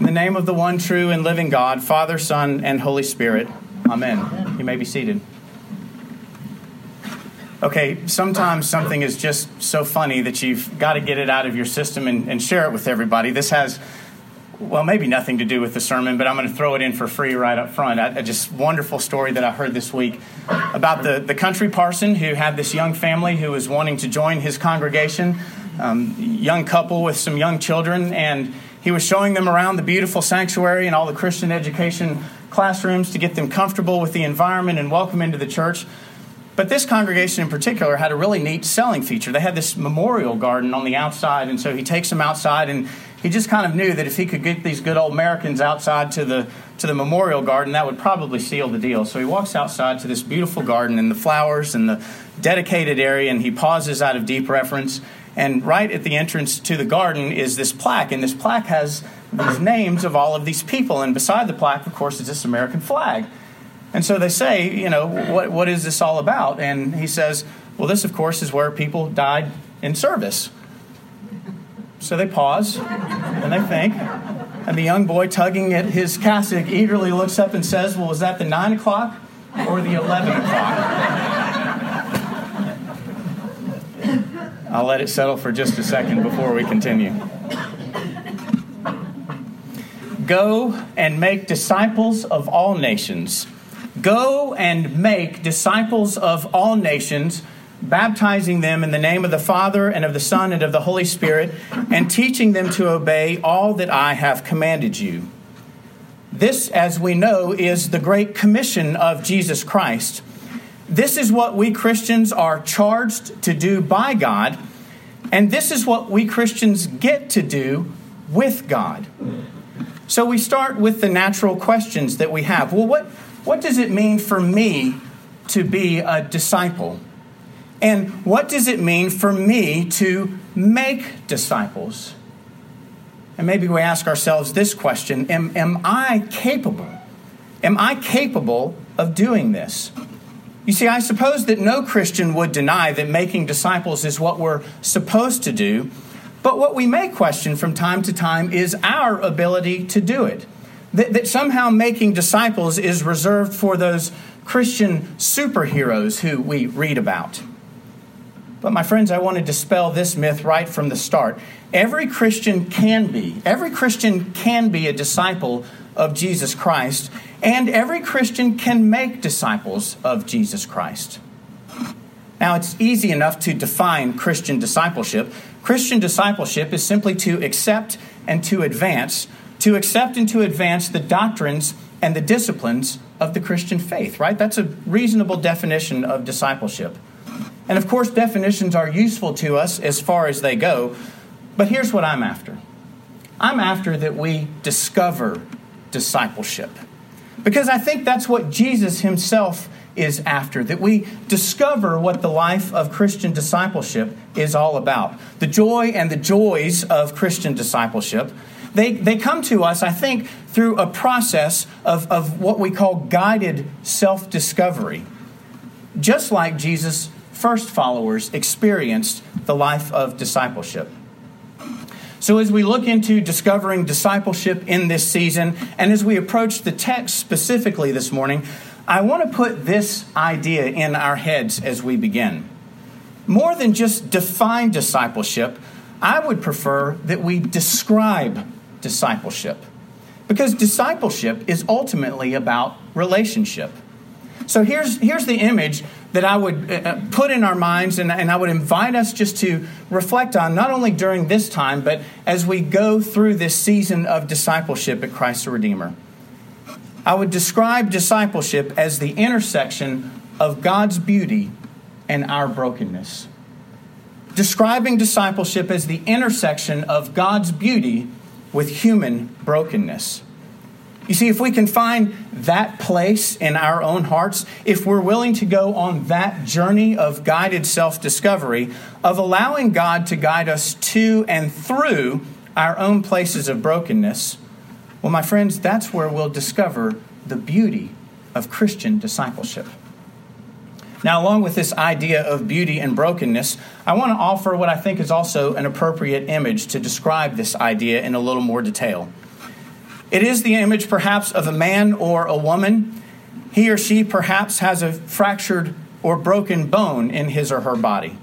In the name of the one true and living God, Father, Son, and Holy Spirit. Amen. You may be seated. Okay, sometimes something is just so funny that you've got to get it out of your system and, and, share it with everybody. This has, well, maybe nothing to do with the sermon, but I'm going to throw it in for free right up front. A, a just wonderful story that I heard this week about the, the country parson who had this young family who was wanting to join his congregation, um, young couple with some young children, and he was showing them around the beautiful sanctuary and all the Christian education classrooms to get them comfortable with the environment and welcome into the church. But this congregation in particular had a really neat selling feature. They had this memorial garden on the outside, and so he takes them outside, and he just kind of knew that if he could get these good old Americans outside to the to the memorial garden, that would probably seal the deal. So he walks outside to this beautiful garden and the flowers and the dedicated area, and he pauses out of deep reverence and right at the entrance to the garden is this plaque, and this plaque has these names of all of these people. And beside the plaque, of course, is this American flag. And so they say, you know, what, what is this all about? And he says, well, this, of course, is where people died in service. So they pause and they think. And the young boy tugging at his cassock eagerly looks up and says, Well, was that the 9 o'clock or the 11 o'clock? I'll let it settle for just a second before we continue. Go and make disciples of all nations. Go and make disciples of all nations, baptizing them in the name of the Father and of the Son and of the Holy Spirit, and teaching them to obey all that I have commanded you. This, as we know, is the great commission of Jesus Christ. This is what we Christians are charged to do by God, and this is what we Christians get to do with God. So we start with the natural questions that we have. Well, what, what does it mean for me to be a disciple? And what does it mean for me to make disciples? And maybe we ask ourselves this question Am, am I capable? Am I capable of doing this? You see, I suppose that no Christian would deny that making disciples is what we're supposed to do, but what we may question from time to time is our ability to do it. That, that somehow making disciples is reserved for those Christian superheroes who we read about. But, my friends, I want to dispel this myth right from the start. Every Christian can be, every Christian can be a disciple of Jesus Christ, and every Christian can make disciples of Jesus Christ. Now, it's easy enough to define Christian discipleship. Christian discipleship is simply to accept and to advance, to accept and to advance the doctrines and the disciplines of the Christian faith, right? That's a reasonable definition of discipleship. And of course, definitions are useful to us as far as they go, but here's what I'm after I'm after that we discover discipleship. Because I think that's what Jesus himself is after, that we discover what the life of Christian discipleship is all about. The joy and the joys of Christian discipleship. They, they come to us, I think, through a process of, of what we call guided self discovery. Just like Jesus' first followers experienced the life of discipleship. So, as we look into discovering discipleship in this season, and as we approach the text specifically this morning, I want to put this idea in our heads as we begin. More than just define discipleship, I would prefer that we describe discipleship. Because discipleship is ultimately about relationship. So here's, here's the image that I would uh, uh, put in our minds and, and I would invite us just to reflect on, not only during this time, but as we go through this season of discipleship at Christ the Redeemer. I would describe discipleship as the intersection of God's beauty and our brokenness. Describing discipleship as the intersection of God's beauty with human brokenness. You see, if we can find that place in our own hearts, if we're willing to go on that journey of guided self discovery, of allowing God to guide us to and through our own places of brokenness, well, my friends, that's where we'll discover the beauty of Christian discipleship. Now, along with this idea of beauty and brokenness, I want to offer what I think is also an appropriate image to describe this idea in a little more detail. It is the image, perhaps, of a man or a woman. He or she perhaps has a fractured or broken bone in his or her body,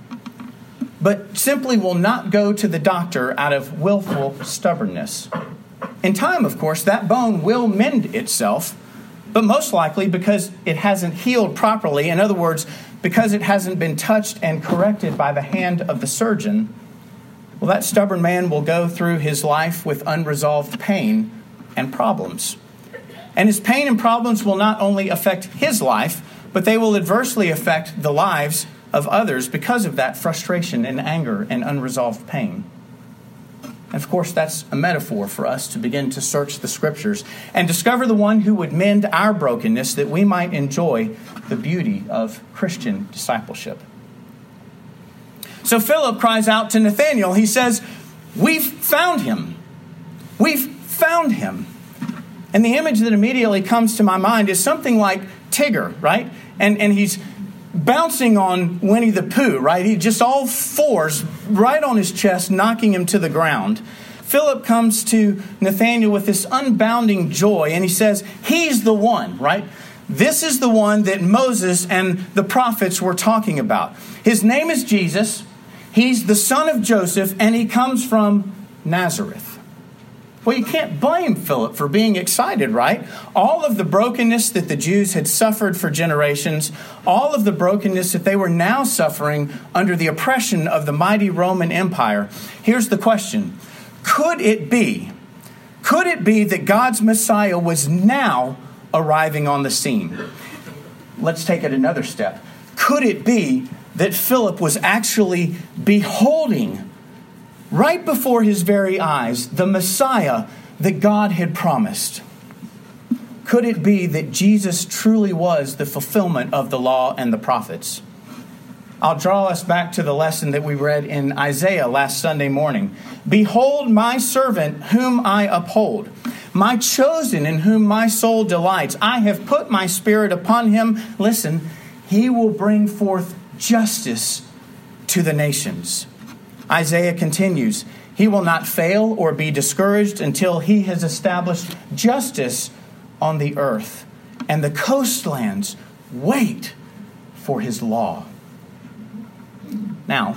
but simply will not go to the doctor out of willful stubbornness. In time, of course, that bone will mend itself, but most likely because it hasn't healed properly. In other words, because it hasn't been touched and corrected by the hand of the surgeon. Well, that stubborn man will go through his life with unresolved pain and problems. And his pain and problems will not only affect his life, but they will adversely affect the lives of others because of that frustration and anger and unresolved pain. And of course, that's a metaphor for us to begin to search the scriptures and discover the one who would mend our brokenness that we might enjoy the beauty of Christian discipleship. So Philip cries out to Nathanael. He says, We've found him. We've found him. And the image that immediately comes to my mind is something like Tigger, right? And, and he's bouncing on Winnie the Pooh, right? He just all fours right on his chest, knocking him to the ground. Philip comes to Nathanael with this unbounding joy, and he says, He's the one, right? This is the one that Moses and the prophets were talking about. His name is Jesus. He's the son of Joseph, and he comes from Nazareth. Well, you can't blame Philip for being excited, right? All of the brokenness that the Jews had suffered for generations, all of the brokenness that they were now suffering under the oppression of the mighty Roman Empire. Here's the question Could it be, could it be that God's Messiah was now arriving on the scene? Let's take it another step. Could it be that Philip was actually beholding right before his very eyes, the Messiah that God had promised. Could it be that Jesus truly was the fulfillment of the law and the prophets? I'll draw us back to the lesson that we read in Isaiah last Sunday morning. Behold, my servant whom I uphold, my chosen in whom my soul delights. I have put my spirit upon him. Listen, he will bring forth justice to the nations. Isaiah continues He will not fail or be discouraged until he has established justice on the earth, and the coastlands wait for his law. Now,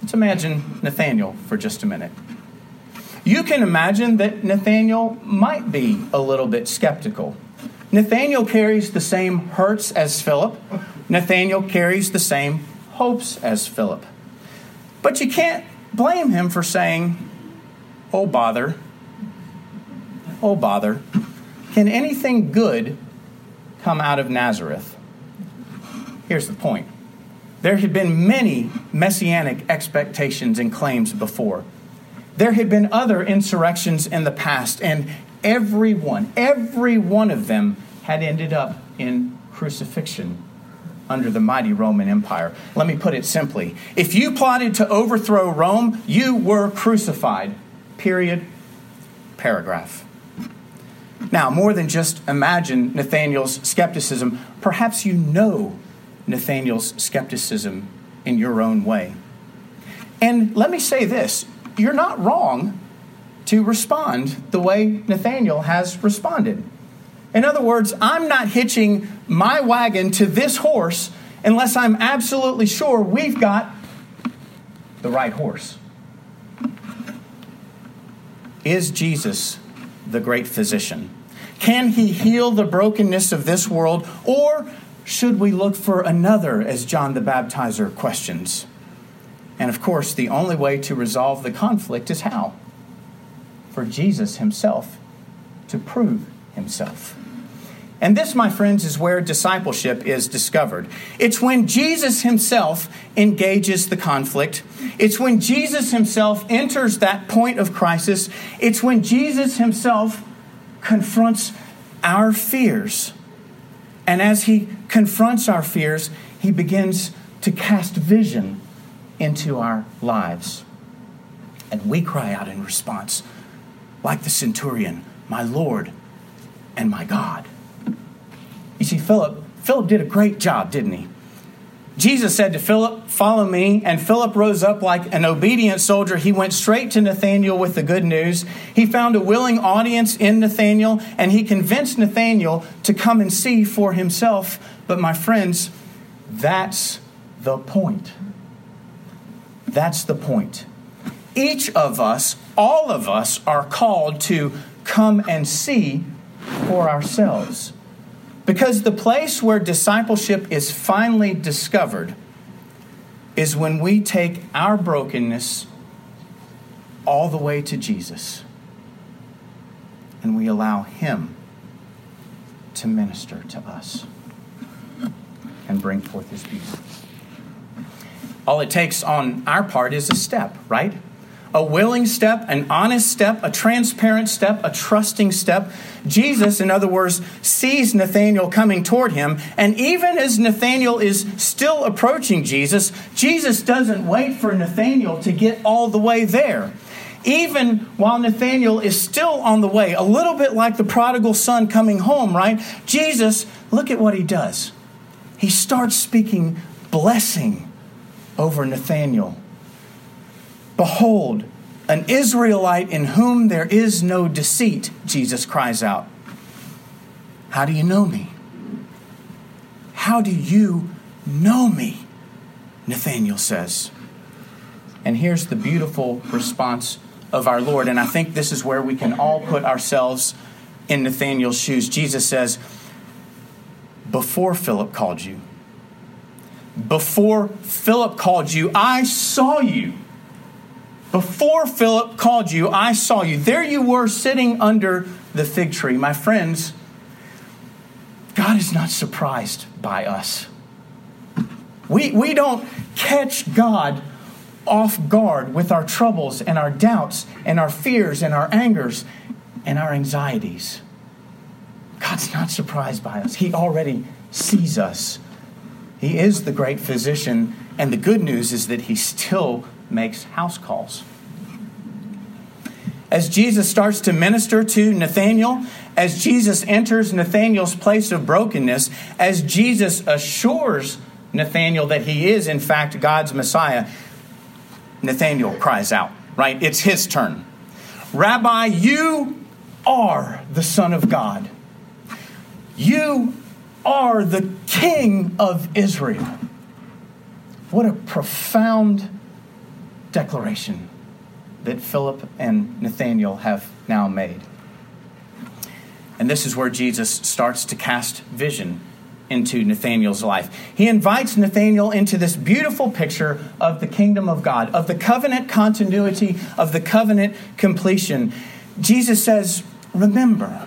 let's imagine Nathaniel for just a minute. You can imagine that Nathaniel might be a little bit skeptical. Nathaniel carries the same hurts as Philip. Nathaniel carries the same hopes as Philip. But you can't blame him for saying, Oh, bother. Oh, bother. Can anything good come out of Nazareth? Here's the point there had been many messianic expectations and claims before. There had been other insurrections in the past, and every one, every one of them had ended up in crucifixion under the mighty Roman Empire. Let me put it simply if you plotted to overthrow Rome, you were crucified. Period. Paragraph. Now, more than just imagine Nathaniel's skepticism, perhaps you know Nathaniel's skepticism in your own way. And let me say this you're not wrong to respond the way Nathaniel has responded. In other words, I'm not hitching my wagon to this horse unless I'm absolutely sure we've got the right horse. Is Jesus the great physician? Can he heal the brokenness of this world, or should we look for another, as John the Baptizer questions? And of course, the only way to resolve the conflict is how? For Jesus himself to prove himself. And this, my friends, is where discipleship is discovered. It's when Jesus himself engages the conflict. It's when Jesus himself enters that point of crisis. It's when Jesus himself confronts our fears. And as he confronts our fears, he begins to cast vision into our lives. And we cry out in response, like the centurion, My Lord and my God. You see, Philip, Philip did a great job, didn't he? Jesus said to Philip, Follow me. And Philip rose up like an obedient soldier. He went straight to Nathanael with the good news. He found a willing audience in Nathanael, and he convinced Nathanael to come and see for himself. But my friends, that's the point. That's the point. Each of us, all of us, are called to come and see for ourselves. Because the place where discipleship is finally discovered is when we take our brokenness all the way to Jesus and we allow Him to minister to us and bring forth His beauty. All it takes on our part is a step, right? A willing step, an honest step, a transparent step, a trusting step. Jesus, in other words, sees Nathanael coming toward him, and even as Nathanael is still approaching Jesus, Jesus doesn't wait for Nathanael to get all the way there. Even while Nathanael is still on the way, a little bit like the prodigal son coming home, right? Jesus, look at what he does. He starts speaking blessing over Nathanael Behold, an Israelite in whom there is no deceit, Jesus cries out. How do you know me? How do you know me? Nathanael says. And here's the beautiful response of our Lord. And I think this is where we can all put ourselves in Nathanael's shoes. Jesus says, Before Philip called you, before Philip called you, I saw you. Before Philip called you, I saw you. There you were sitting under the fig tree. My friends, God is not surprised by us. We, we don't catch God off guard with our troubles and our doubts and our fears and our angers and our anxieties. God's not surprised by us. He already sees us. He is the great physician, and the good news is that He still makes house calls. As Jesus starts to minister to Nathanael, as Jesus enters Nathanael's place of brokenness, as Jesus assures Nathanael that he is, in fact, God's Messiah, Nathanael cries out, right? It's his turn. Rabbi, you are the Son of God. You are the King of Israel. What a profound declaration that Philip and Nathanael have now made. And this is where Jesus starts to cast vision into Nathanael's life. He invites Nathanael into this beautiful picture of the kingdom of God, of the covenant continuity, of the covenant completion. Jesus says, Remember,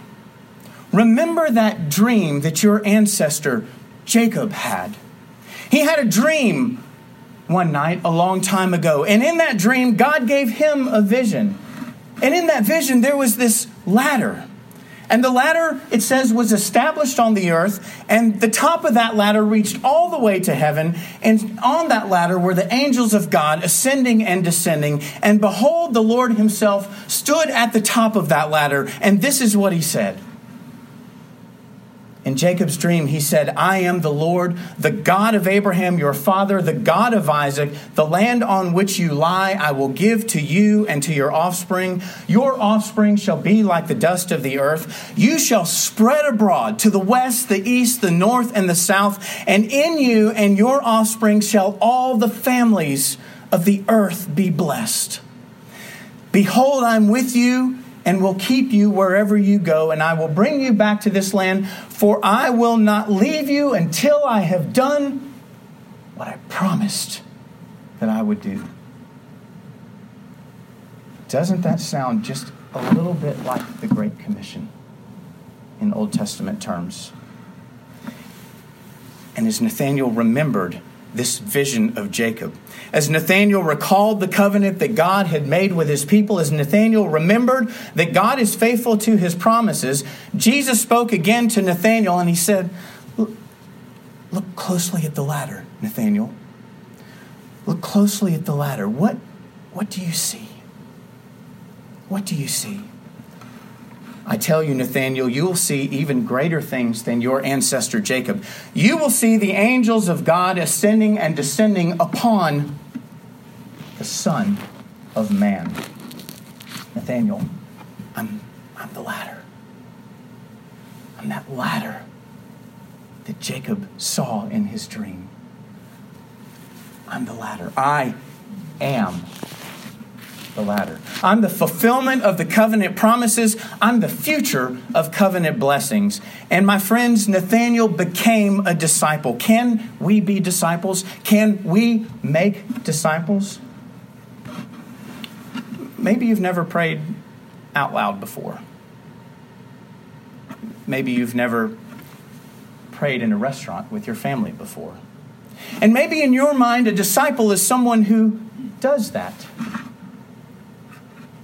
remember that dream that your ancestor Jacob had. He had a dream one night a long time ago. And in that dream, God gave him a vision. And in that vision, there was this ladder. And the ladder, it says, was established on the earth, and the top of that ladder reached all the way to heaven. And on that ladder were the angels of God ascending and descending. And behold, the Lord himself stood at the top of that ladder. And this is what he said in Jacob's dream, he said, I am the Lord, the God of Abraham, your father, the God of Isaac. The land on which you lie, I will give to you and to your offspring. Your offspring shall be like the dust of the earth. You shall spread abroad to the west, the east, the north, and the south. And in you and your offspring shall all the families of the earth be blessed. Behold, I'm with you and will keep you wherever you go, and I will bring you back to this land, for I will not leave you until I have done what I promised that I would do. Doesn't that sound just a little bit like the Great Commission in Old Testament terms? And as Nathanael remembered this vision of Jacob. As Nathanael recalled the covenant that God had made with his people, as Nathanael remembered that God is faithful to his promises, Jesus spoke again to Nathanael and he said, Look closely at the ladder, Nathanael. Look closely at the ladder. What, what do you see? What do you see? I tell you, Nathanael, you will see even greater things than your ancestor Jacob. You will see the angels of God ascending and descending upon the Son of Man. Nathanael, I'm, I'm the ladder. I'm that ladder that Jacob saw in his dream. I'm the ladder. I am the ladder. I'm the fulfillment of the covenant promises. I'm the future of covenant blessings. And my friends, Nathaniel became a disciple. Can we be disciples? Can we make disciples? Maybe you've never prayed out loud before. Maybe you've never prayed in a restaurant with your family before. And maybe in your mind, a disciple is someone who does that.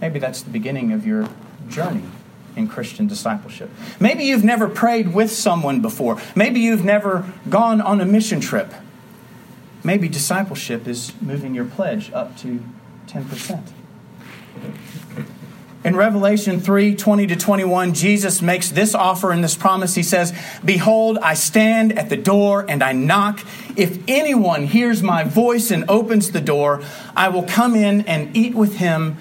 Maybe that's the beginning of your journey in Christian discipleship. Maybe you've never prayed with someone before. Maybe you've never gone on a mission trip. Maybe discipleship is moving your pledge up to 10%. In Revelation 3 20 to 21, Jesus makes this offer and this promise. He says, Behold, I stand at the door and I knock. If anyone hears my voice and opens the door, I will come in and eat with him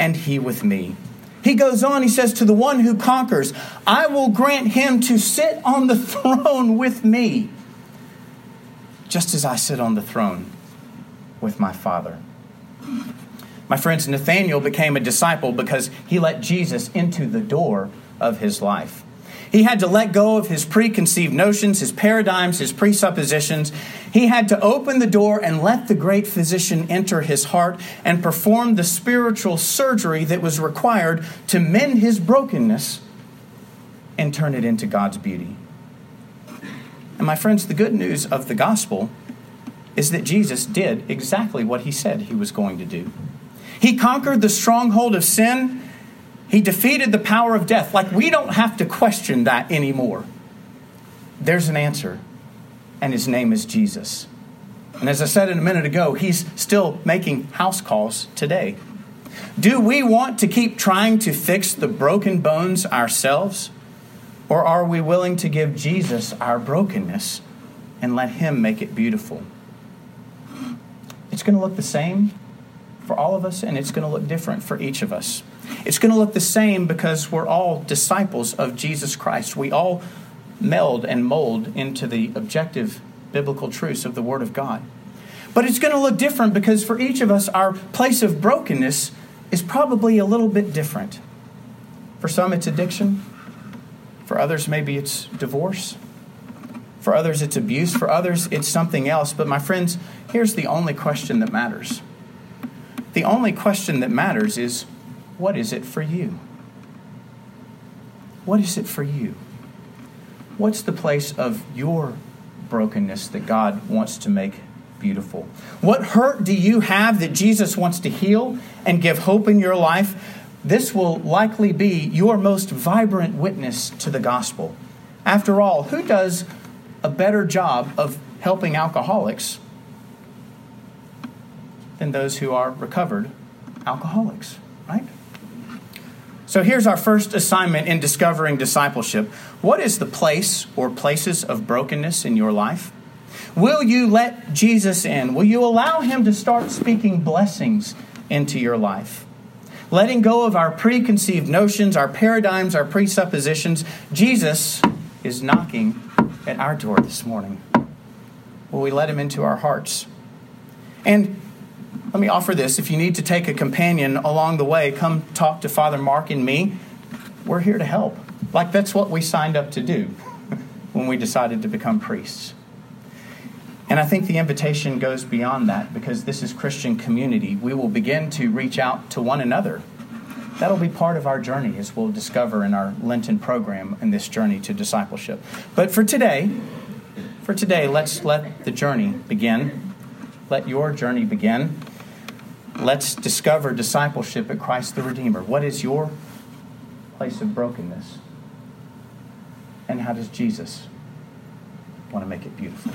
and he with me. He goes on, he says, To the one who conquers, I will grant him to sit on the throne with me, just as I sit on the throne with my Father. My friends, Nathaniel became a disciple because he let Jesus into the door of his life. He had to let go of his preconceived notions, his paradigms, his presuppositions. He had to open the door and let the great physician enter his heart and perform the spiritual surgery that was required to mend his brokenness and turn it into God's beauty. And my friends, the good news of the gospel is that Jesus did exactly what he said he was going to do. He conquered the stronghold of sin he defeated the power of death. Like, we don't have to question that anymore. There's an answer, and his name is Jesus. And as I said in a minute ago, he's still making house calls today. Do we want to keep trying to fix the broken bones ourselves? Or are we willing to give Jesus our brokenness and let him make it beautiful? It's going to look the same for all of us, and it's going to look different for each of us. It's going to look the same because we're all disciples of Jesus Christ. We all meld and mold into the objective biblical truths of the Word of God. But it's going to look different because for each of us, our place of brokenness is probably a little bit different. For some, it's addiction. For others, maybe it's divorce. For others, it's abuse. For others, it's something else. But my friends, here's the only question that matters. The only question that matters is what is it for you? What is it for you? What's the place of your brokenness that God wants to make beautiful? What hurt do you have that Jesus wants to heal and give hope in your life? This will likely be your most vibrant witness to the gospel. After all, who does a better job of helping alcoholics than those who are recovered alcoholics, right? So here's our first assignment in discovering discipleship. What is the place or places of brokenness in your life? Will you let Jesus in? Will you allow him to start speaking blessings into your life? Letting go of our preconceived notions, our paradigms, our presuppositions, Jesus is knocking at our door this morning. Will we let him into our hearts? And let me offer this. If you need to take a companion along the way, come talk to Father Mark and me. We're here to help. Like that's what we signed up to do when we decided to become priests. And I think the invitation goes beyond that because this is Christian community. We will begin to reach out to one another. That'll be part of our journey as we'll discover in our Lenten program in this journey to discipleship. But for today, for today, let's let the journey begin. Let your journey begin. Let's discover discipleship at Christ the Redeemer. What is your place of brokenness? And how does Jesus want to make it beautiful?